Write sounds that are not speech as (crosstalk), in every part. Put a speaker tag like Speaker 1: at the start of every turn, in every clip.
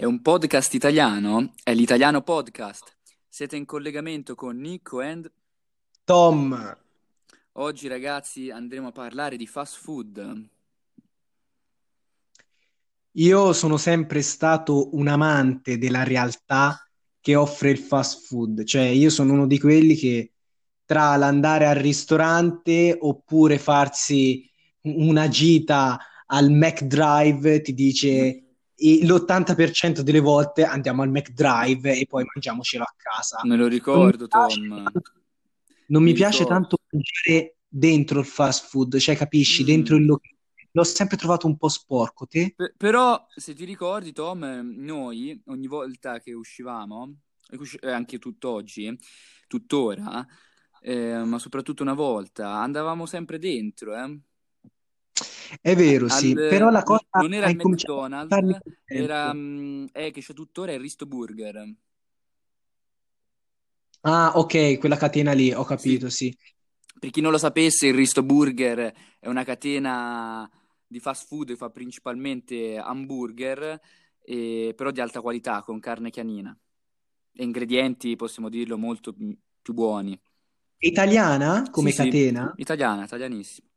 Speaker 1: È un podcast italiano, è l'Italiano Podcast. Siete in collegamento con Nico and
Speaker 2: Tom,
Speaker 1: oggi ragazzi andremo a parlare di fast food.
Speaker 2: io sono sempre stato un amante della realtà che offre il fast food, cioè io sono uno di quelli che tra l'andare al ristorante oppure farsi una gita al McDrive ti dice e l'80% delle volte andiamo al McDrive e poi mangiamocelo a casa.
Speaker 1: Me lo
Speaker 2: Non mi
Speaker 1: ricordo,
Speaker 2: piace
Speaker 1: Tom.
Speaker 2: tanto, non
Speaker 1: Mi
Speaker 2: mi piace
Speaker 1: ricordo.
Speaker 2: tanto mangiare dentro il fast food, cioè capisci, dentro
Speaker 1: Mm.
Speaker 2: il locale. L'ho sempre trovato un po' sporco, te?
Speaker 1: Pe- però, se ti ricordi, Tom, noi ogni volta che uscivamo, usci- anche tutt'oggi, tuttora, eh, ma soprattutto una volta, andavamo sempre dentro, eh.
Speaker 2: È vero,
Speaker 1: Al,
Speaker 2: sì, però la cosa
Speaker 1: non era il McDonald's, era, mm, è che c'è tuttora il Risto Burger.
Speaker 2: Ah, ok, quella catena lì, ho
Speaker 1: Sì,
Speaker 2: capito, sì.
Speaker 1: per chi non lo sapesse, il Risto Burger è una catena di fast food che fa principalmente hamburger, eh, però di alta qualità, con carne canina e ingredienti, possiamo dirlo, molto mm, più buoni.
Speaker 2: Italiana
Speaker 1: Sì,
Speaker 2: come
Speaker 1: sì,
Speaker 2: catena?
Speaker 1: italiana, italianissima.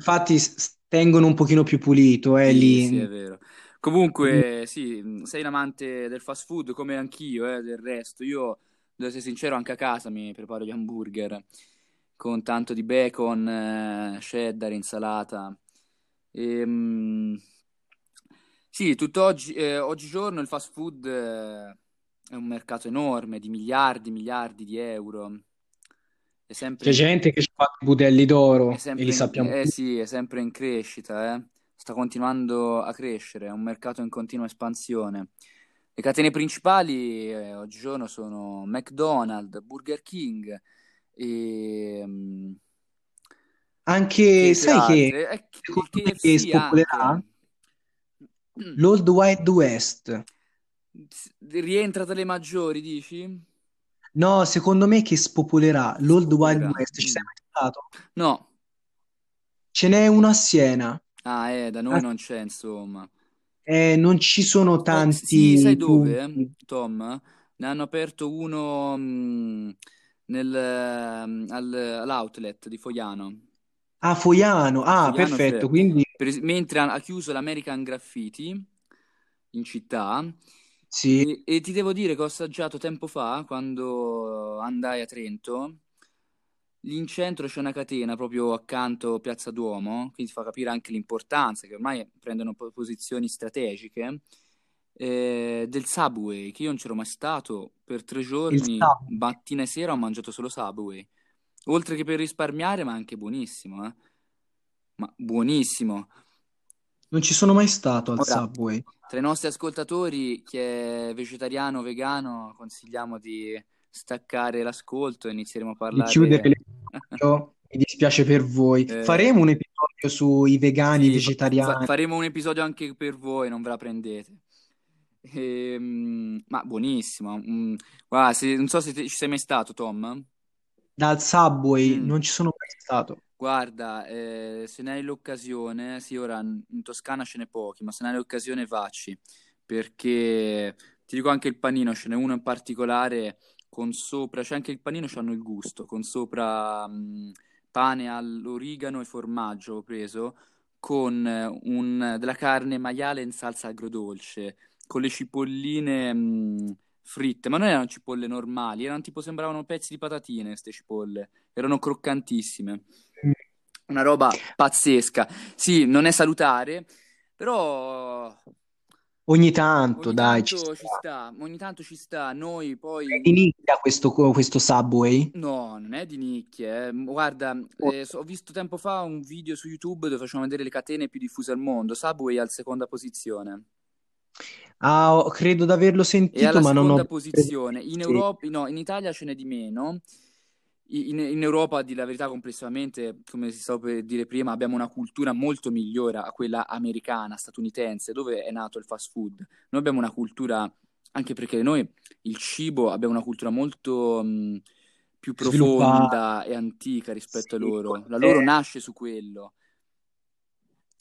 Speaker 2: Infatti s- tengono un pochino più pulito, eh,
Speaker 1: Sì, sì, è
Speaker 2: lì.
Speaker 1: vero. Comunque, sì, mh, sei un amante del fast food come anch'io, eh, del resto. Io, devo essere sincero, anche a casa mi preparo gli hamburger con tanto di bacon, eh, cheddar, insalata. E, mh, sì, tutt'oggi, eh, oggigiorno il fast food, eh, è un mercato enorme di miliardi, miliardi di euro. È sempre
Speaker 2: C'è gente che fa i budelli d'oro e li
Speaker 1: in,
Speaker 2: sappiamo
Speaker 1: eh sì, è sempre in crescita, eh. Sta continuando a crescere, è un mercato in continua espansione. Le catene principali eh, oggigiorno sono McDonald's, Burger King e mm, che,
Speaker 2: Anche,
Speaker 1: che
Speaker 2: sai che
Speaker 1: altre?
Speaker 2: Secondo me che
Speaker 1: KFC
Speaker 2: spopolerà l'Old Wild West.
Speaker 1: Rientra tra le maggiori, dici?
Speaker 2: No, secondo me che spopolerà l'Old Wild
Speaker 1: Spopolerà.
Speaker 2: West. Ci sei
Speaker 1: Mm.
Speaker 2: mai stato?
Speaker 1: No.
Speaker 2: Ce n'è uno a Siena.
Speaker 1: Ah, eh, da noi
Speaker 2: Ah,
Speaker 1: non c'è, insomma.
Speaker 2: eh, non ci sono
Speaker 1: Eh, sì, sai
Speaker 2: tanti
Speaker 1: dove,
Speaker 2: punti.
Speaker 1: Tom? Ne hanno aperto uno mm, nel, ehm, al- all'outlet di Fogliano.
Speaker 2: Ah, Foiano. Ah,
Speaker 1: Fogliano
Speaker 2: perfetto.
Speaker 1: c'è.
Speaker 2: Quindi
Speaker 1: Per es- mentre ha ha chiuso l'American Graffiti in città.
Speaker 2: Sì.
Speaker 1: E, e ti devo dire che ho assaggiato tempo fa, quando andai a Trento, lì in centro c'è una catena proprio accanto a Piazza Duomo, quindi fa capire anche l'importanza, che ormai prendono po- posizioni strategiche, eh, del Subway, che io non c'ero mai stato, per tre giorni, mattina e sera ho mangiato solo Subway, oltre che per risparmiare, ma anche buonissimo, eh? Ma buonissimo.
Speaker 2: Non ci sono mai stato al
Speaker 1: Ora,
Speaker 2: Subway.
Speaker 1: tra i nostri ascoltatori, chi è vegetariano o vegano, consigliamo di staccare l'ascolto e inizieremo a
Speaker 2: Di chiudere
Speaker 1: parlare. (laughs)
Speaker 2: l'episodio. Mi dispiace per voi.
Speaker 1: Eh,
Speaker 2: Faremo un episodio sui vegani e
Speaker 1: sì, fa-
Speaker 2: vegetariani.
Speaker 1: faremo un episodio anche per voi, non ve la prendete. Ehm, ma buonissimo. Mm, guarda, se- non so se te- ci sei mai stato, Tom.
Speaker 2: Dal Subway
Speaker 1: Mm.
Speaker 2: non ci sono mai stato.
Speaker 1: Guarda, eh, se ne hai l'occasione, sì, ora in Toscana ce n'è pochi, ma se ne hai l'occasione vacci, perché ti dico anche il panino, ce n'è uno in particolare con sopra, c'è anche il panino, c'hanno il gusto, con sopra mh, pane all'origano e formaggio ho preso, con eh, un- della carne maiale in salsa agrodolce, con le cipolline mh, fritte, ma non erano cipolle normali, erano tipo, sembravano pezzi di patatine, queste cipolle, erano croccantissime. Una roba pazzesca. Sì, non è salutare, però
Speaker 2: Ogni tanto,
Speaker 1: ogni
Speaker 2: dai, ci
Speaker 1: tanto ci
Speaker 2: sta.
Speaker 1: sta, ogni tanto ci sta. Noi
Speaker 2: È
Speaker 1: poi
Speaker 2: di nicchia questo, questo Subway?
Speaker 1: No, non è di nicchie. eh. Guarda, eh, so- ho visto tempo fa un video su YouTube dove facevano vedere le catene più diffuse al mondo. Subway è al seconda posizione.
Speaker 2: Ah, credo di averlo sentito,
Speaker 1: alla
Speaker 2: ma non
Speaker 1: seconda
Speaker 2: ho
Speaker 1: posizione. In. Europa, no, in Italia ce n'è di meno. In, in Europa, a dire la verità, complessivamente, come si stava per dire prima, abbiamo una cultura molto migliore a quella americana, statunitense, dove è nato il fast food. Noi abbiamo una cultura, anche perché noi il cibo abbiamo una cultura molto mh, più
Speaker 2: Sviluppata.
Speaker 1: profonda e antica rispetto a
Speaker 2: Sì,
Speaker 1: loro. La
Speaker 2: eh,
Speaker 1: loro nasce su quello.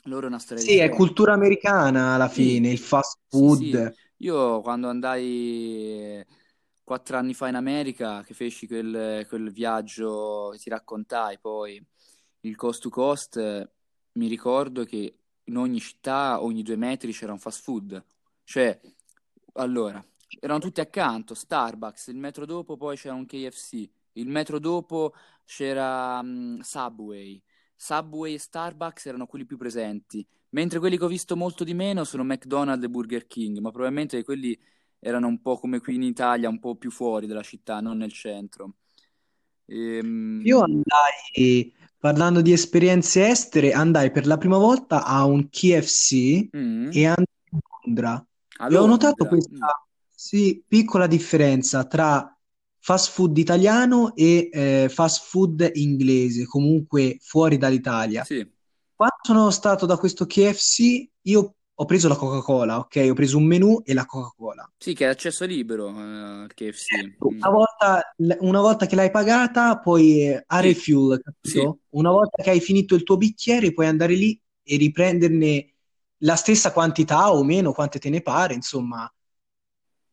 Speaker 1: Loro è una storia
Speaker 2: sì, è
Speaker 1: differente.
Speaker 2: cultura americana alla
Speaker 1: Sì,
Speaker 2: fine, il fast
Speaker 1: sì, sì.
Speaker 2: food.
Speaker 1: Io quando andai quattro anni fa in America, che feci quel, quel viaggio che ti raccontai, poi il cost to cost, mi ricordo che in ogni città, ogni due metri c'era un fast food. Cioè, allora, erano tutti accanto, Starbucks, il metro dopo poi c'era un KFC, il metro dopo c'era um, Subway. Subway e Starbucks erano quelli più presenti, mentre quelli che ho visto molto di meno sono McDonald's e Burger King, ma probabilmente quelli erano un po' come qui in Italia, un po' più fuori dalla città, non nel centro.
Speaker 2: Ehm... Io andai, parlando di esperienze estere, andai per la prima volta a un KFC mm. e andai a Londra. A e ho notato questa mm. sì, piccola differenza tra fast food italiano e eh, fast food inglese, comunque fuori dall'Italia.
Speaker 1: Sì.
Speaker 2: Quando sono stato da questo KFC, io ho preso la Coca-Cola, ok? Ho preso un menù e la Coca-Cola.
Speaker 1: Sì, che è accesso libero uh, al KFC.
Speaker 2: Ecco, una volta, una volta che l'hai pagata, puoi a sì. refuel, capito? Sì. Una volta che hai finito il tuo bicchiere, puoi andare lì e riprenderne la stessa quantità o meno, quante te ne pare, insomma.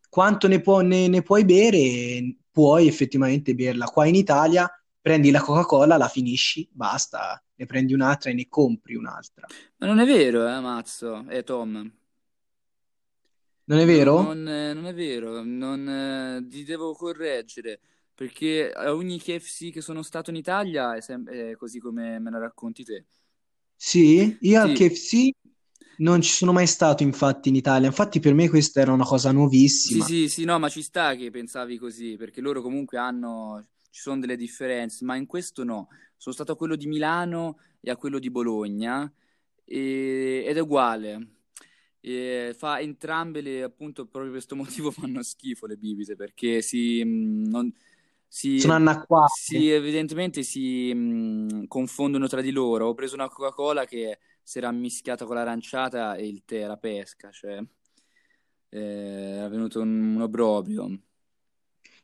Speaker 2: Quanto ne, può, ne, ne puoi bere, puoi effettivamente berla. Qua in Italia prendi la Coca-Cola, la finisci, basta, ne prendi un'altra e ne compri un'altra.
Speaker 1: Ma non è vero, eh, Mazzo e eh, Tom.
Speaker 2: Non è vero?
Speaker 1: Non, non, eh, non è vero, non, eh, ti devo correggere, perché a ogni KFC che sono stato in Italia è, sem- è così come me la racconti te.
Speaker 2: Sì, io al KFC non ci sono mai stato infatti in Italia, infatti per me questa era una cosa nuovissima.
Speaker 1: Sì, sì, sì, no, ma ci sta che pensavi così, perché loro comunque hanno ci sono delle differenze, ma in questo no. Sono stato a quello di Milano e a quello di Bologna e, ed è uguale. E fa entrambe le, appunto, proprio per questo (laughs) motivo fanno schifo le bibite perché si, mm, non, si,
Speaker 2: sono anacquate.
Speaker 1: Si, evidentemente si mh, mm, confondono tra di loro. Ho preso una Coca-Cola che si era mischiata con l'aranciata e il tè era pesca, cioè eh, è venuto un, un obbrobrio.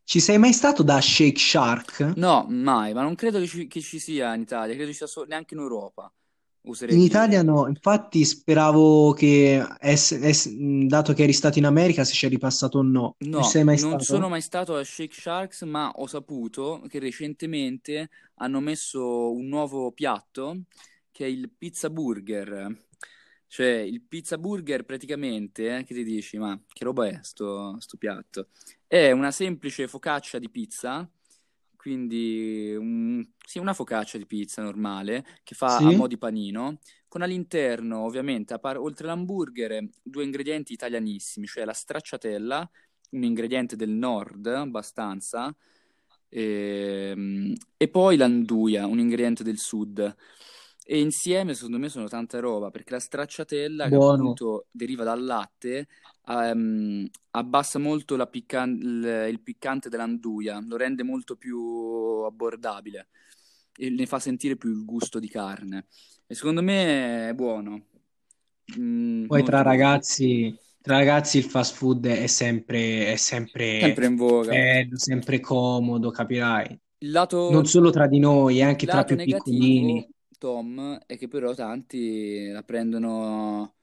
Speaker 2: Ci sei mai stato da Shake Shark?
Speaker 1: No, mai, ma non credo che ci, che ci sia in Italia, credo ci sia so- neanche in Europa.
Speaker 2: In Italia no, infatti speravo che, ess- ess- dato che eri stato in America, se ci eri passato o no.
Speaker 1: No,
Speaker 2: sei mai
Speaker 1: non
Speaker 2: stato?
Speaker 1: sono mai stato a Shake Sharks, ma ho saputo che recentemente hanno messo un nuovo piatto che è il pizza burger. Cioè, il pizza burger praticamente, eh, che ti dici, ma che roba è sto, sto piatto? È una semplice focaccia di pizza, quindi un, sì, una focaccia di pizza normale, che fa sì? a mo' di panino, con all'interno, ovviamente, par- oltre all'hamburger, due ingredienti italianissimi, cioè la stracciatella, un ingrediente del nord, abbastanza, e, ehm, e poi l'anduia, un ingrediente del sud. E insieme, secondo me, sono tanta roba, perché la stracciatella, che
Speaker 2: Buono.
Speaker 1: appunto deriva dal latte, um, abbassa molto la piccan- il, il piccante dell'anduia, lo rende molto più abbordabile e ne fa sentire più il gusto di carne. E secondo me è buono.
Speaker 2: Mm, Poi tra ragazzi, tra ragazzi il fast food è sempre, è sempre,
Speaker 1: sempre in voga,
Speaker 2: bello, sempre comodo, capirai.
Speaker 1: Il lato,
Speaker 2: Non solo tra di noi, anche tra più piccolini.
Speaker 1: Tom, è che però tanti la prendono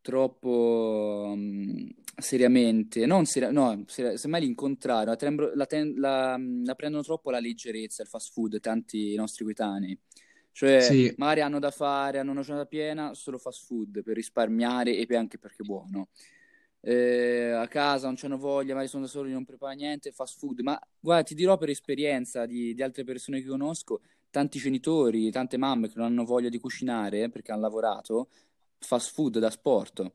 Speaker 1: troppo um, seriamente, non seria- no, ser- semmai l'incontrario, la, trembro- la, ten- la, la, prendono troppo alla leggerezza il fast food, tanti nostri coetanei. Cioè, sì. magari hanno da fare, hanno una giornata piena, solo fast food per risparmiare e anche perché è buono. Eh, a casa non c'hanno voglia, magari sono da soli, non prepara niente, fast food. Ma guarda, ti dirò per esperienza di, di altre persone che conosco, tanti genitori, tante mamme che non hanno voglia di cucinare perché hanno lavorato, fast food da sport.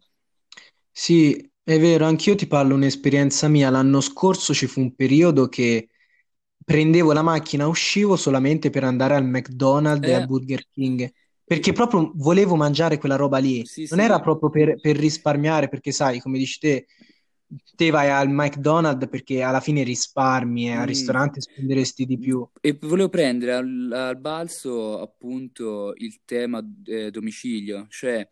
Speaker 2: Sì, è vero, anch'io ti parlo un'esperienza mia. L'anno scorso ci fu un periodo che prendevo la macchina, uscivo solamente per andare al McDonald's e al
Speaker 1: Eh,
Speaker 2: Burger King, perché proprio volevo mangiare quella roba lì.
Speaker 1: sì,
Speaker 2: Non era proprio per, per risparmiare, perché sai, come dici te, te vai al McDonald's perché alla fine risparmi e al mm. ristorante spenderesti di più.
Speaker 1: E volevo prendere al, al balzo appunto il tema eh, domicilio, cioè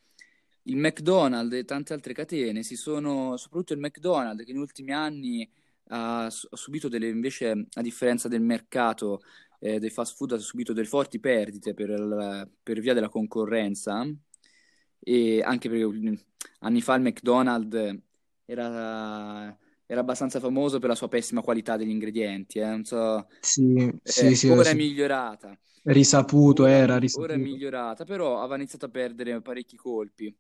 Speaker 1: il McDonald's e tante altre catene si sono, soprattutto il McDonald's che negli ultimi anni ha, subito delle, invece a differenza del mercato eh, dei fast food, ha subito delle forti perdite per, per via della concorrenza e anche perché anni fa il McDonald's era, era abbastanza famoso per la sua pessima qualità degli ingredienti, eh. Non so,
Speaker 2: Sì, sì,
Speaker 1: eh,
Speaker 2: sì,
Speaker 1: ora è
Speaker 2: sì.
Speaker 1: migliorata.
Speaker 2: Risaputo,
Speaker 1: Ora,
Speaker 2: era
Speaker 1: ora è
Speaker 2: risaputo.
Speaker 1: migliorata, però aveva iniziato a perdere parecchi colpi.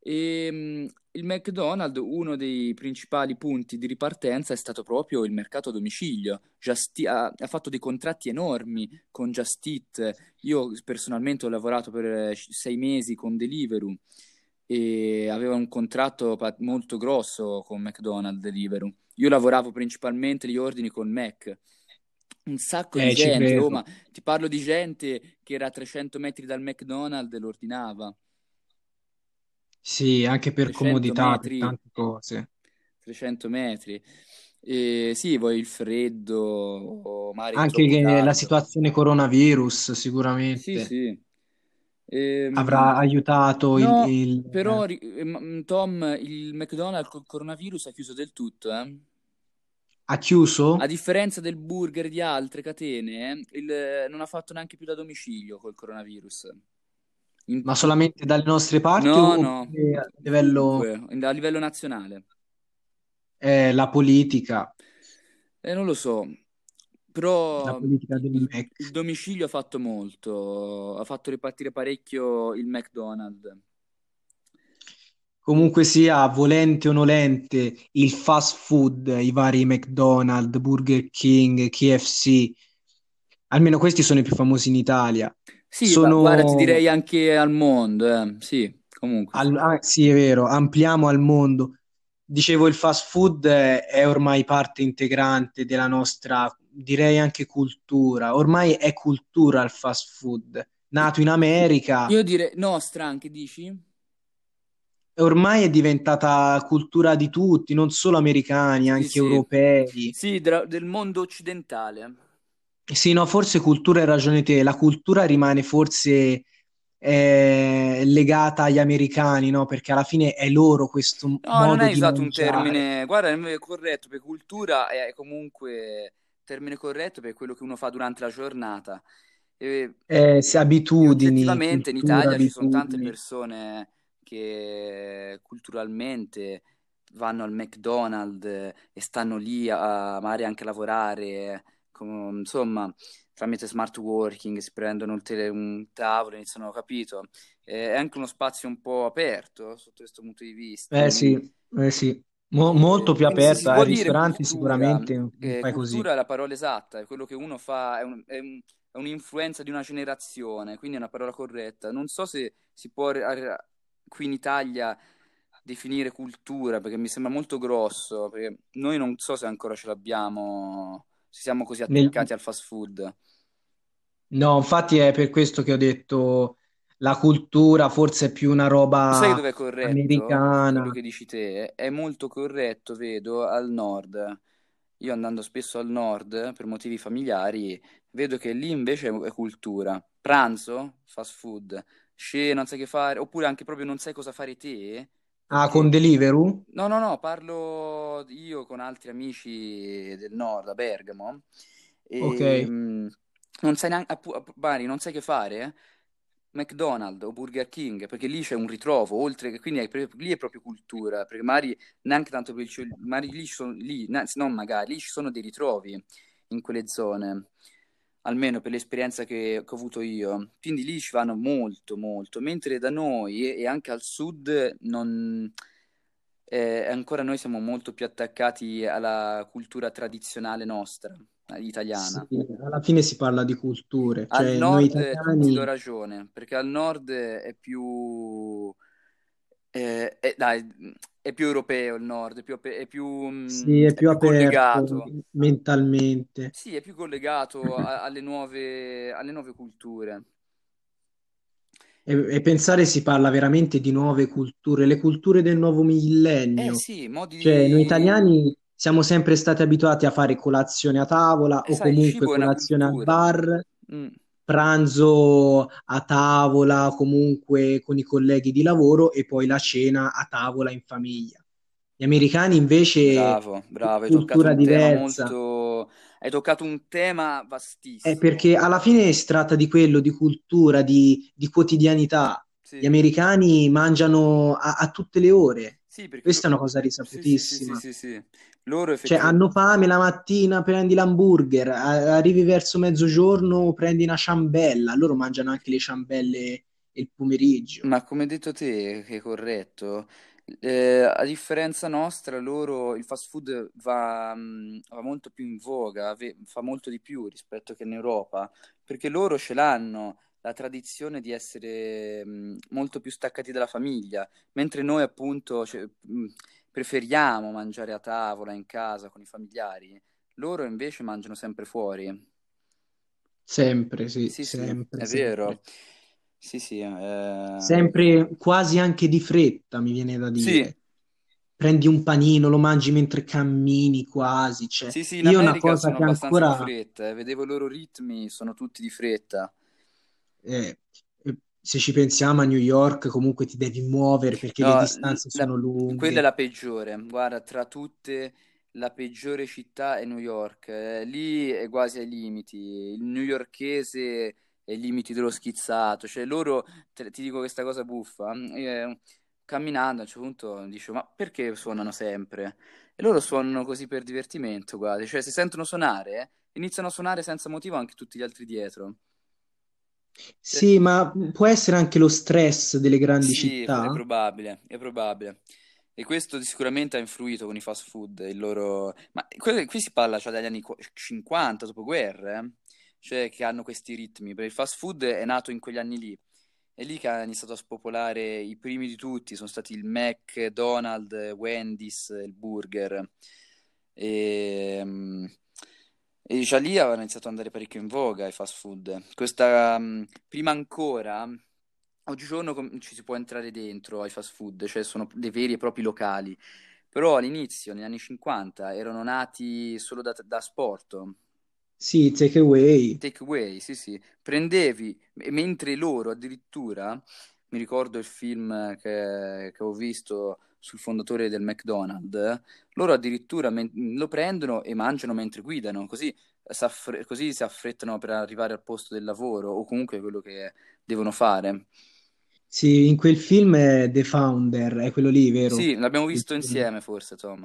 Speaker 1: E, mh, il McDonald's, uno dei principali punti di ripartenza è stato proprio il mercato a domicilio. Just ha, ha fatto dei contratti enormi con Just Eat. Io personalmente ho lavorato per eh, sei mesi con Deliveroo e aveva un contratto molto grosso con McDonald's Deliveroo. Io lavoravo principalmente gli ordini con Mac. Un sacco di
Speaker 2: Eh, ci
Speaker 1: gente, oh, ma ti parlo di gente che era a 300 metri dal McDonald's e lo ordinava.
Speaker 2: Sì, anche per
Speaker 1: 300
Speaker 2: comodità, per
Speaker 1: metri,
Speaker 2: tante cose.
Speaker 1: 300 metri. E sì, vuoi il freddo
Speaker 2: Anche la situazione coronavirus
Speaker 1: Sì,
Speaker 2: sicuramente
Speaker 1: sì. Ehm,
Speaker 2: avrà aiutato il,
Speaker 1: no,
Speaker 2: il-
Speaker 1: però ri- ehm, Tom, il McDonald's col coronavirus ha chiuso del tutto, eh.
Speaker 2: Ha
Speaker 1: A
Speaker 2: chiuso?
Speaker 1: differenza del burger di altre catene, eh, il- non ha fatto neanche più da domicilio col coronavirus. In
Speaker 2: Ma solamente dalle nostre parti o-
Speaker 1: No, no,
Speaker 2: a livello
Speaker 1: a livello nazionale.
Speaker 2: eh, la politica,
Speaker 1: Eh, non lo so, però il, il domicilio ha fatto molto, ha fatto ripartire parecchio il McDonald's.
Speaker 2: Comunque sia, volente o nolente, il fast food, i vari McDonald's, Burger King, KFC, almeno questi sono i più famosi in Italia.
Speaker 1: Sì, ma guarda, ti
Speaker 2: Sono
Speaker 1: direi anche al mondo, eh. Sì, comunque sì.
Speaker 2: Al- ah, sì, è vero, ampliamo al mondo. Dicevo, il fast food è ormai parte integrante della nostra, direi anche cultura. Ormai è cultura il fast food. Nato in America,
Speaker 1: Io direi nostra anche, dici?
Speaker 2: ormai è diventata cultura di tutti, non solo americani, anche
Speaker 1: sì.
Speaker 2: europei.
Speaker 1: Sì, dra- del mondo occidentale.
Speaker 2: Sì, no, forse cultura hai ragione te. La cultura rimane forse eh, legata agli americani, no? Perché alla fine è loro questo
Speaker 1: No, non
Speaker 2: modo
Speaker 1: hai
Speaker 2: di
Speaker 1: usato un
Speaker 2: mangiare.
Speaker 1: termine, guarda, è corretto, perché cultura è comunque termine corretto per quello che uno fa durante la giornata. E,
Speaker 2: Eh, se abitudini,
Speaker 1: oggettivamente in Italia ci sono tante
Speaker 2: abitudini.
Speaker 1: persone che culturalmente vanno al McDonald's e stanno lì a magari anche a lavorare, com- insomma, tramite smart working, si prendono il tele- un tavolo, iniziano, capito? Eh, È anche uno spazio un po' aperto sotto questo punto di vista.
Speaker 2: Eh sì, eh sì. Mo- molto più
Speaker 1: si
Speaker 2: aperta.
Speaker 1: può
Speaker 2: Ai ristoranti
Speaker 1: cultura,
Speaker 2: sicuramente
Speaker 1: eh,
Speaker 2: fai così.
Speaker 1: cultura è la parola esatta, è quello che uno fa, è un- è un- è un'influenza di una generazione, quindi è una parola corretta. Non so se si può ar- qui in Italia definire cultura, perché mi sembra molto grosso, perché noi non so se ancora ce l'abbiamo, se siamo così
Speaker 2: Nel-
Speaker 1: attaccati al fast food.
Speaker 2: No, infatti è per questo che ho detto la cultura forse è più una
Speaker 1: Sai
Speaker 2: roba
Speaker 1: dove è corretto?
Speaker 2: americana.
Speaker 1: Quello che dici te è molto corretto, vedo, al nord. Io andando spesso al nord per motivi familiari, vedo che lì invece è cultura. Pranzo, fast food, scena, non sai che fare, oppure anche proprio non sai cosa fare te,
Speaker 2: Ah, con. Deliveroo?
Speaker 1: No, no, no, parlo io con altri amici del nord, a Bergamo,
Speaker 2: Ok.
Speaker 1: e mm, non sai neanche, appu- appu- Bari, non sai che fare, eh? McDonald's o Burger King, perché lì c'è un ritrovo, oltre che quindi è, lì è proprio cultura, perché magari neanche tanto per il magari lì ci sono, lì, non magari, lì ci sono dei ritrovi in quelle zone, almeno per l'esperienza che, che ho avuto io, quindi lì ci vanno molto, molto, mentre da noi e anche al sud non, eh, ancora noi siamo molto più attaccati alla cultura tradizionale nostra, eh,
Speaker 2: Sì,
Speaker 1: italiana.
Speaker 2: alla fine si parla di culture,
Speaker 1: Al
Speaker 2: cioè noi
Speaker 1: nord eh, ti do
Speaker 2: italiani
Speaker 1: ragione, perché al nord è più, eh, è, dai, è più europeo il nord, è più, è più,
Speaker 2: sì,
Speaker 1: mm,
Speaker 2: è
Speaker 1: è
Speaker 2: più
Speaker 1: più collegato.
Speaker 2: mentalmente.
Speaker 1: Sì, è più collegato a- alle nuove, alle nuove culture.
Speaker 2: E, e pensare si parla veramente di nuove culture, le culture del nuovo
Speaker 1: Eh
Speaker 2: millennio.
Speaker 1: sì, modi
Speaker 2: Cioè, noi italiani siamo sempre stati abituati a fare colazione a tavola
Speaker 1: Eh
Speaker 2: o
Speaker 1: sai, il
Speaker 2: comunque
Speaker 1: è
Speaker 2: colazione al bar,
Speaker 1: Mm,
Speaker 2: pranzo a tavola, comunque con i colleghi di lavoro e poi la cena a tavola in famiglia. Gli americani invece,
Speaker 1: bravo, bravo, hai
Speaker 2: cultura diversa.
Speaker 1: molto... Hai toccato un tema
Speaker 2: È
Speaker 1: vastissimo.
Speaker 2: perché alla fine si tratta di quello, di cultura, di, di quotidianità. Gli
Speaker 1: Sì.
Speaker 2: americani mangiano a, a tutte le ore.
Speaker 1: Sì, perché
Speaker 2: Questa è una cosa
Speaker 1: Sì, sì, sì, sì,
Speaker 2: risaputissima.
Speaker 1: Loro
Speaker 2: Cioè,
Speaker 1: effettivamente...
Speaker 2: hanno fame la mattina, prendi l'hamburger, arrivi verso mezzogiorno, prendi una ciambella. Loro mangiano anche le ciambelle il pomeriggio.
Speaker 1: Ma come hai detto te, che è corretto, eh, a differenza nostra, loro il fast food va, mh, va molto più in voga, ave- fa molto di più rispetto che in Europa, perché loro ce l'hanno la tradizione di essere mh, molto più staccati dalla famiglia, mentre noi appunto cioè, mh, preferiamo mangiare a tavola, in casa, con i familiari, loro invece mangiano sempre fuori.
Speaker 2: Sempre, sì,
Speaker 1: Sì, sì,
Speaker 2: sempre,
Speaker 1: è
Speaker 2: sempre.
Speaker 1: vero. Sì, sì, eh,
Speaker 2: Sempre, quasi anche di fretta, mi viene da
Speaker 1: sì.
Speaker 2: dire. Prendi un panino, lo mangi mentre cammini quasi. Cioè,
Speaker 1: Sì, sì, in
Speaker 2: io una cosa
Speaker 1: sono
Speaker 2: che
Speaker 1: abbastanza di
Speaker 2: ancora,
Speaker 1: fretta, eh. Vedevo i loro ritmi, sono tutti di fretta.
Speaker 2: Eh, se ci pensiamo a New York, comunque ti devi muovere perché le
Speaker 1: No, l-
Speaker 2: distanze sono
Speaker 1: la- quella è
Speaker 2: lunghe.
Speaker 1: la peggiore. Guarda, tra tutte la peggiore città è New York. Eh, lì è quasi ai limiti. Il newyorkese è ai limiti dello schizzato. Cioè, loro, te- ti dico questa cosa buffa. eh, camminando a un certo punto dicevo, ma perché suonano sempre? E loro suonano così per divertimento, guarda. Cioè, se sentono suonare, eh, iniziano a suonare senza motivo anche tutti gli altri dietro.
Speaker 2: Sì, ma può essere anche lo stress delle grandi
Speaker 1: Sì, è
Speaker 2: città?
Speaker 1: probabile, è probabile. E questo sicuramente ha influito con i fast food, il loro... Ma que- qui si parla cioè, dagli anni qu- 50, dopoguerra, eh? Cioè che hanno questi ritmi, perché il fast food è nato in quegli anni lì. È lì che ha iniziato a spopolare i primi di tutti, sono stati il McDonald's, Wendy's, il burger. E, mm, e già lì aveva iniziato ad andare parecchio in voga i fast food. Questa, mm, prima ancora... Oggigiorno com- ci si può entrare dentro ai fast food, cioè sono dei veri e propri locali, però all'inizio, negli anni 50, erano nati solo da, da sport,
Speaker 2: Sì, take away.
Speaker 1: takeaway, sì sì, prendevi, e mentre loro addirittura, mi ricordo il film che, che ho visto sul fondatore del McDonald's, loro addirittura men- lo prendono e mangiano mentre guidano, così s'affre- così si affrettano per arrivare al posto del lavoro o comunque quello che devono fare.
Speaker 2: Sì, in quel film è The Founder, è quello lì, vero?
Speaker 1: Sì, l'abbiamo
Speaker 2: Il
Speaker 1: visto
Speaker 2: film.
Speaker 1: insieme forse, Tom.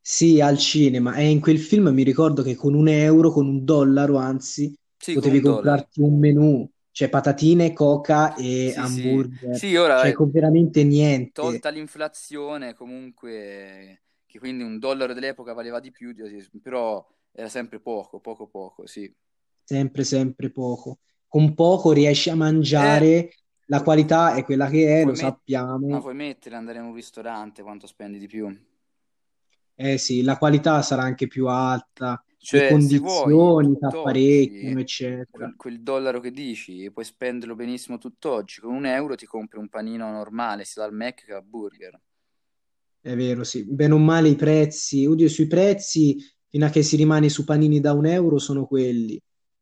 Speaker 2: Sì, al cinema. E in quel film mi ricordo che con un euro, con un dollaro, anzi,
Speaker 1: Sì,
Speaker 2: potevi
Speaker 1: un dollaro.
Speaker 2: comprarti un menù, cioè patatine, coca e
Speaker 1: Sì, sì.
Speaker 2: hamburger,
Speaker 1: Sì, ora
Speaker 2: cioè con veramente niente.
Speaker 1: tolta l'inflazione, comunque, che quindi un dollaro dell'epoca valeva di più, però era sempre poco, poco, poco, sì.
Speaker 2: Sempre, sempre poco. Con poco riesci a
Speaker 1: Eh,
Speaker 2: mangiare, la qualità è quella che è,
Speaker 1: puoi
Speaker 2: lo
Speaker 1: met- ma
Speaker 2: sappiamo.
Speaker 1: puoi mettere, andare in un ristorante, quanto spendi di più?
Speaker 2: Eh sì, la qualità sarà anche più alta,
Speaker 1: Cioè, vuoi,
Speaker 2: condizioni ti
Speaker 1: tutt'oggi,
Speaker 2: apparecchiano, eccetera.
Speaker 1: quel, quel dollaro che dici, puoi spenderlo benissimo tutt'oggi. Con un euro ti compri un panino normale, sia dal Mac che al burger.
Speaker 2: È vero, sì. Bene o male i prezzi, oddio, sui prezzi, fino a che si rimane su panini da un euro, sono quelli.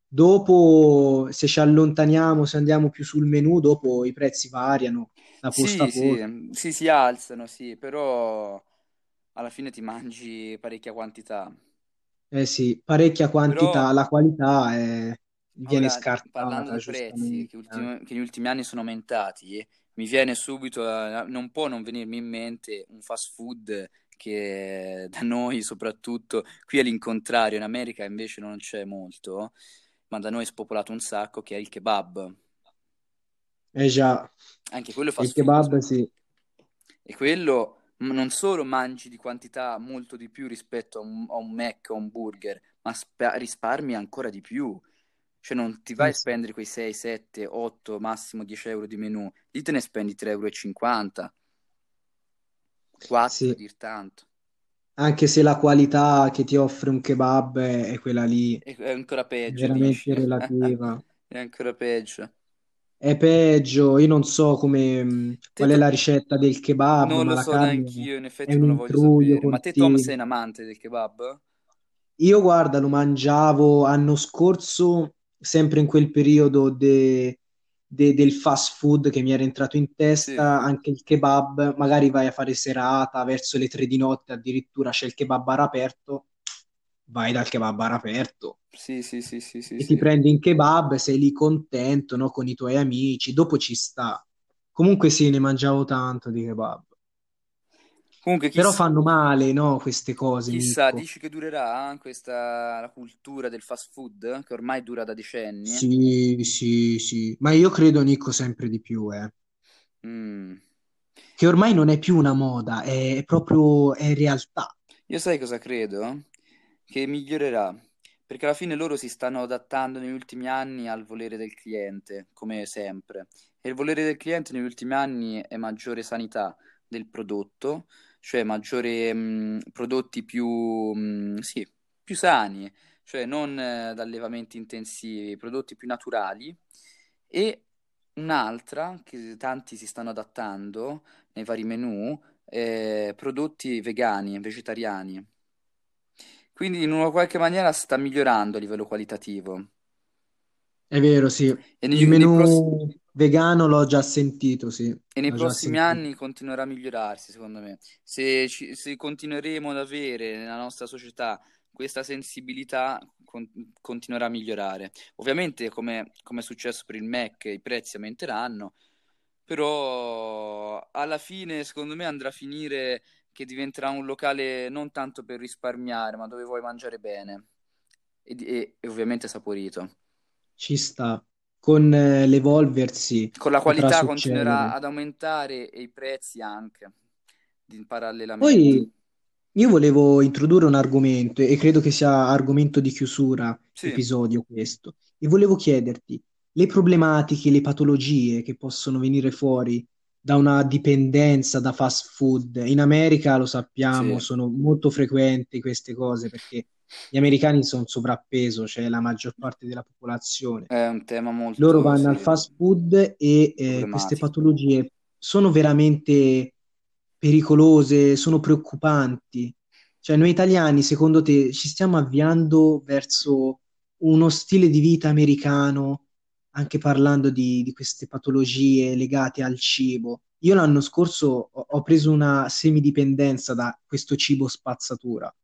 Speaker 2: Dopo, se ci allontaniamo, se andiamo più sul menù, dopo i prezzi variano da posto
Speaker 1: Sì, sì, sì, si alzano, sì, però alla fine ti mangi parecchia quantità.
Speaker 2: Eh sì, parecchia
Speaker 1: Però
Speaker 2: quantità, la qualità è- viene
Speaker 1: ora, parlando
Speaker 2: scartata,
Speaker 1: di prezzi,
Speaker 2: giustamente.
Speaker 1: che, ultimi- che negli ultimi anni sono aumentati, mi viene subito, eh, non può non venirmi in mente un fast food che da noi soprattutto, qui è l'incontrario, in America invece non c'è molto, ma da noi è spopolato un sacco, che è il kebab.
Speaker 2: Eh già,
Speaker 1: Anche quello è
Speaker 2: il kebab
Speaker 1: food.
Speaker 2: sì,
Speaker 1: E quello non solo mangi di quantità molto di più rispetto a un, a un Mac o un burger, ma spa- risparmi ancora di più. Cioè non ti vai
Speaker 2: eh
Speaker 1: a
Speaker 2: sì,
Speaker 1: spendere quei 6, 7, 8, massimo 10 euro di menù. Lì te ne spendi 3,50 euro, 4 a
Speaker 2: sì.
Speaker 1: dir tanto.
Speaker 2: Anche se la qualità che ti offre un kebab è, è quella lì,
Speaker 1: è ancora
Speaker 2: è
Speaker 1: peggio, dici.
Speaker 2: veramente relativa. (laughs)
Speaker 1: È ancora peggio.
Speaker 2: È peggio, io non so come,
Speaker 1: Te,
Speaker 2: qual è
Speaker 1: to-
Speaker 2: la ricetta del kebab,
Speaker 1: non
Speaker 2: ma
Speaker 1: lo
Speaker 2: la
Speaker 1: so
Speaker 2: carne
Speaker 1: neanch'io, in
Speaker 2: è
Speaker 1: effetti
Speaker 2: un
Speaker 1: non lo voglio
Speaker 2: intruglio
Speaker 1: sapere. Ma te, Tom, sei
Speaker 2: continuo.
Speaker 1: un amante del kebab?
Speaker 2: Io, guarda, lo mangiavo anno scorso, sempre in quel periodo de- de- del fast food che mi era entrato in
Speaker 1: Sì.
Speaker 2: testa, anche il kebab, magari vai a fare serata, verso le tre di notte addirittura c'è il kebab bar aperto, vai dal kebab bar aperto
Speaker 1: Sì, sì, sì, sì, sì,
Speaker 2: e ti
Speaker 1: sì.
Speaker 2: prendi un kebab, sei lì contento, no, con i tuoi amici, dopo ci sta. Comunque sì, ne mangiavo tanto di kebab.
Speaker 1: Comunque,
Speaker 2: Però
Speaker 1: chiss-
Speaker 2: fanno male, no, queste cose,
Speaker 1: chissà,
Speaker 2: Nicco.
Speaker 1: dici che durerà questa la cultura del fast food, che ormai dura da decenni?
Speaker 2: Sì, sì, sì. Ma io credo, Nicco, sempre di più, eh.
Speaker 1: Mm.
Speaker 2: Che ormai non è più una moda, è, è proprio, è realtà.
Speaker 1: Io sai cosa credo? Che migliorerà, perché alla fine loro si stanno adattando negli ultimi anni al volere del cliente, come sempre. E il volere del cliente negli ultimi anni è maggiore sanità del prodotto, cioè maggiore mh, prodotti più, mh, sì, più sani, cioè non eh, da allevamenti intensivi, prodotti più naturali. E un'altra che tanti si stanno adattando nei vari menù, eh, prodotti vegani, vegetariani. Quindi in una qualche maniera sta migliorando a livello qualitativo.
Speaker 2: È vero, sì.
Speaker 1: E
Speaker 2: Il
Speaker 1: negli- nei
Speaker 2: menù vegano l'ho già sentito, sì,
Speaker 1: e nei
Speaker 2: l'ho già
Speaker 1: prossimi
Speaker 2: sentito.
Speaker 1: anni continuerà a migliorarsi, secondo me. Se, ci- se continueremo ad avere nella nostra società questa sensibilità, con- continuerà a migliorare. Ovviamente, come, come è successo per il Mac, i prezzi aumenteranno, però alla fine, secondo me, andrà a finire che diventerà un locale non tanto per risparmiare, ma dove vuoi mangiare bene e, e- e ovviamente saporito.
Speaker 2: Ci sta. Con eh, l'evolversi
Speaker 1: Con la qualità continuerà ad aumentare e i prezzi anche, parallelamente.
Speaker 2: Poi io volevo introdurre un argomento e credo che sia argomento di chiusura
Speaker 1: Sì,
Speaker 2: episodio questo. E volevo chiederti le problematiche, le patologie che possono venire fuori da una dipendenza da fast food. In America, lo sappiamo,
Speaker 1: sì,
Speaker 2: sono molto frequenti queste cose perché gli americani sono sovrappeso, cioè la maggior parte della popolazione.
Speaker 1: è un tema
Speaker 2: Loro
Speaker 1: molto,
Speaker 2: vanno al
Speaker 1: sì,
Speaker 2: fast food e eh, queste patologie sono veramente pericolose, sono preoccupanti. Cioè, noi italiani, secondo te, ci stiamo avviando verso uno stile di vita americano, anche parlando di, di queste patologie legate al cibo? Io l'anno scorso ho, ho preso una semidipendenza da questo cibo spazzatura.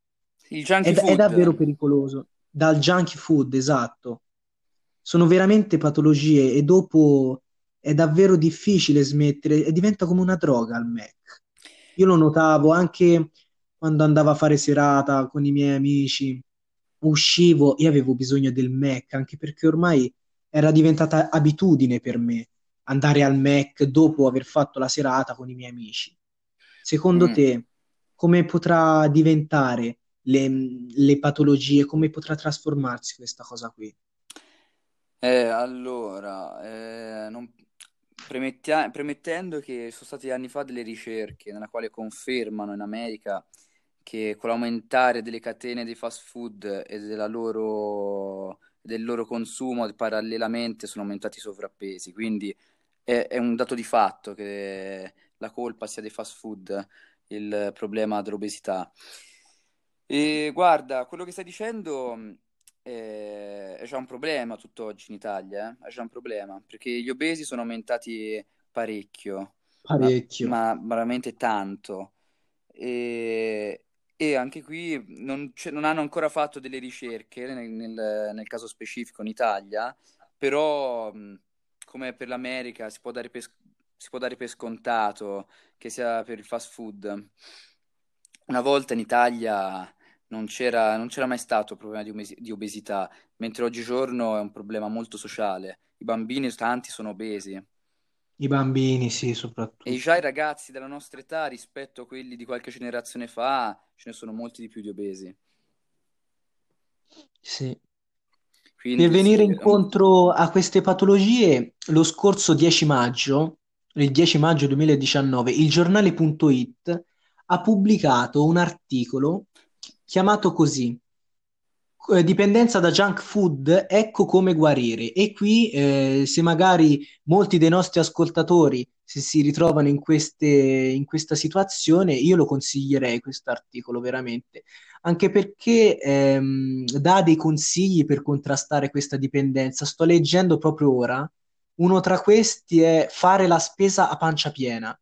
Speaker 1: Il
Speaker 2: È,
Speaker 1: junkie
Speaker 2: è davvero
Speaker 1: food,
Speaker 2: pericoloso. Dal junk food, esatto. Sono veramente patologie e dopo è davvero difficile smettere e diventa come una droga al Mac. Io lo notavo anche quando andavo a fare serata con i miei amici, uscivo e avevo bisogno del Mac, anche perché ormai era diventata abitudine per me andare al Mac dopo aver fatto la serata con i miei amici. Secondo
Speaker 1: Mm.
Speaker 2: te, come potrà diventare le, le patologie, come potrà trasformarsi questa cosa qui?
Speaker 1: Eh, allora, eh, non- premettia- premettendo che sono stati anni fa delle ricerche nella quale confermano in America che con l'aumentare delle catene di fast food e della loro, del loro consumo parallelamente sono aumentati i sovrappesi, quindi è, è un dato di fatto che la colpa sia dei fast food il problema dell'obesità. E guarda, quello che stai dicendo mh, è, già un problema tutt'oggi in Italia, eh? È già un problema, perché gli obesi sono aumentati parecchio, ma,
Speaker 2: Parecchio.
Speaker 1: ma veramente tanto. E, e anche qui non, non hanno ancora fatto delle ricerche nel, nel- nel caso specifico in Italia, però come per l'America si può dare per, si può dare per scontato che sia per il fast food. Una volta in Italia non c'era non c'era mai stato problema di, di obesità, mentre oggigiorno è un problema molto sociale. I bambini, tanti sono obesi.
Speaker 2: I bambini, sì,
Speaker 1: E già i
Speaker 2: soprattutto.
Speaker 1: ragazzi della nostra età, rispetto a quelli di qualche generazione fa, ce ne sono molti di più di obesi.
Speaker 2: Sì. Per
Speaker 1: Quindi
Speaker 2: venire
Speaker 1: sì, un-
Speaker 2: incontro a queste patologie, lo scorso 10 maggio, il 10 maggio 2019, il giornale.it ha pubblicato un articolo chiamato così, Dipendenza da junk food, ecco come guarire. E qui, eh, se magari molti dei nostri ascoltatori se si ritrovano in queste, in questa situazione, io lo consiglierei questo articolo veramente, anche perché ehm, dà dei consigli per contrastare questa dipendenza. Sto leggendo proprio ora. Uno tra questi è fare la spesa a pancia piena,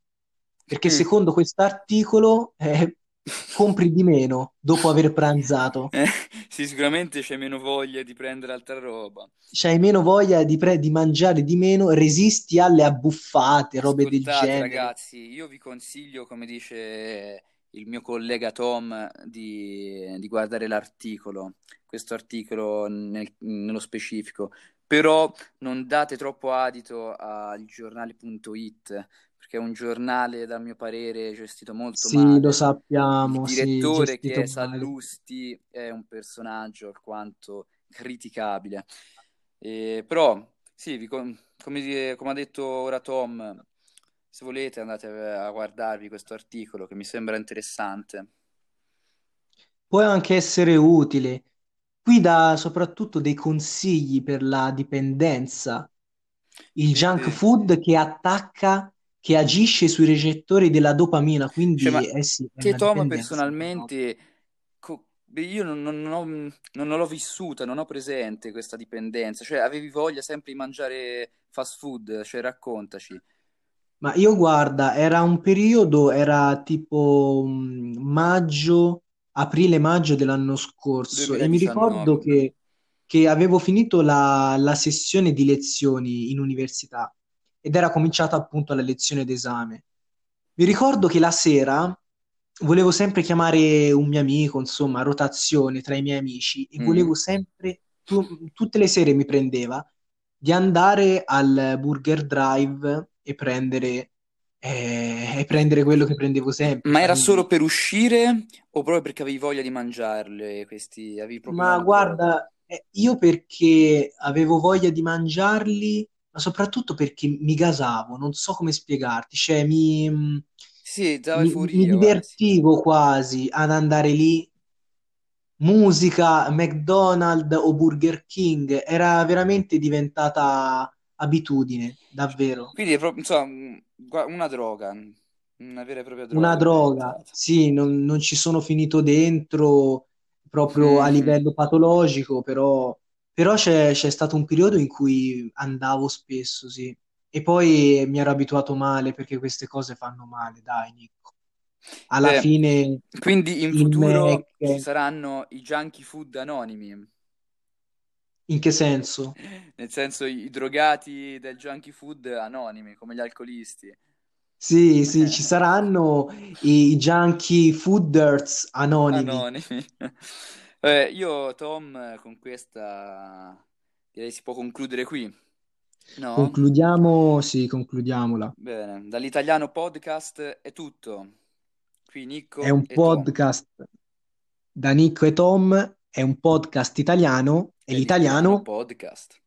Speaker 2: perché
Speaker 1: Mm.
Speaker 2: secondo quest'articolo eh, compri di meno dopo aver pranzato.
Speaker 1: Eh, sì, sicuramente c'è meno voglia di prendere altra roba.
Speaker 2: C'hai meno voglia di, pre- di mangiare di meno, resisti alle abbuffate, robe del
Speaker 1: Ascoltate,
Speaker 2: genere.
Speaker 1: ragazzi, io vi consiglio, come dice il mio collega Tom di, di guardare l'articolo, questo articolo nel, nello specifico, però non date troppo adito al giornale.it perché è un giornale, dal mio parere, gestito molto
Speaker 2: Sì,
Speaker 1: male.
Speaker 2: lo sappiamo,
Speaker 1: Il
Speaker 2: sì,
Speaker 1: direttore, che
Speaker 2: gestito
Speaker 1: è
Speaker 2: male.
Speaker 1: Sallusti, è un personaggio alquanto criticabile. Eh, però, sì, vi come, come ha detto ora Tom, se volete andate a guardarvi questo articolo che mi sembra interessante.
Speaker 2: Può anche essere utile. Qui dà soprattutto dei consigli per la dipendenza. Il
Speaker 1: Sì,
Speaker 2: junk
Speaker 1: sì.
Speaker 2: food che attacca, che agisce sui recettori della dopamina,
Speaker 1: Cioè,
Speaker 2: quindi
Speaker 1: ma
Speaker 2: eh sì, una
Speaker 1: Tom personalmente, beh, io non, non- ho- non l'ho vissuta, non ho presente questa dipendenza, cioè avevi voglia sempre di mangiare fast food, cioè raccontaci.
Speaker 2: Ma io guarda, era un periodo, era tipo mm, maggio, aprile-maggio dell'anno scorso e mi ricordo
Speaker 1: 2019.
Speaker 2: che, che avevo finito la, la sessione di lezioni in università ed era cominciata appunto la lezione d'esame. Mi ricordo che la sera volevo sempre chiamare un mio amico, insomma, a rotazione tra i miei amici e
Speaker 1: Mm.
Speaker 2: volevo sempre, tu- tutte le sere mi prendeva di andare al Burger Drive e prendere, eh, e prendere quello che prendevo sempre,
Speaker 1: Ma era solo
Speaker 2: panini.
Speaker 1: per uscire o proprio perché avevi voglia di mangiarle questi,
Speaker 2: Ma guarda, eh, io perché avevo voglia di mangiarli, ma soprattutto perché mi gasavo, non so come spiegarti, cioè mi,
Speaker 1: Sì,
Speaker 2: mi, mi
Speaker 1: euforia quasi.
Speaker 2: divertivo quasi ad andare lì, musica, McDonald's o Burger King, era veramente diventata abitudine, davvero.
Speaker 1: Quindi è proprio, insomma, una droga, una vera e propria
Speaker 2: Una
Speaker 1: droga è
Speaker 2: droga, sì, non, non ci sono finito dentro proprio a
Speaker 1: Mhm.
Speaker 2: livello patologico, però, però c'è c'è stato un periodo in cui andavo spesso, sì. E poi mi ero abituato male perché queste cose fanno male, dai, Nico. Alla
Speaker 1: Beh,
Speaker 2: fine
Speaker 1: quindi in futuro ci
Speaker 2: Mac,
Speaker 1: saranno i junkie food anonimi,
Speaker 2: in che senso?
Speaker 1: nel senso i, i drogati del junkie food anonimi, come gli alcolisti.
Speaker 2: Sì, sì, ci saranno i junkie fooders anonimi.
Speaker 1: Anonimi. Eh, io, Tom, con questa direi si può concludere qui, no?
Speaker 2: Concludiamo, sì, concludiamola.
Speaker 1: Bene, dall'italiano podcast è tutto. Qui
Speaker 2: È
Speaker 1: Nicco
Speaker 2: un
Speaker 1: e Tom,
Speaker 2: podcast da Nico e Tom, è un podcast italiano e
Speaker 1: è l'italiano
Speaker 2: l'italiano
Speaker 1: podcast.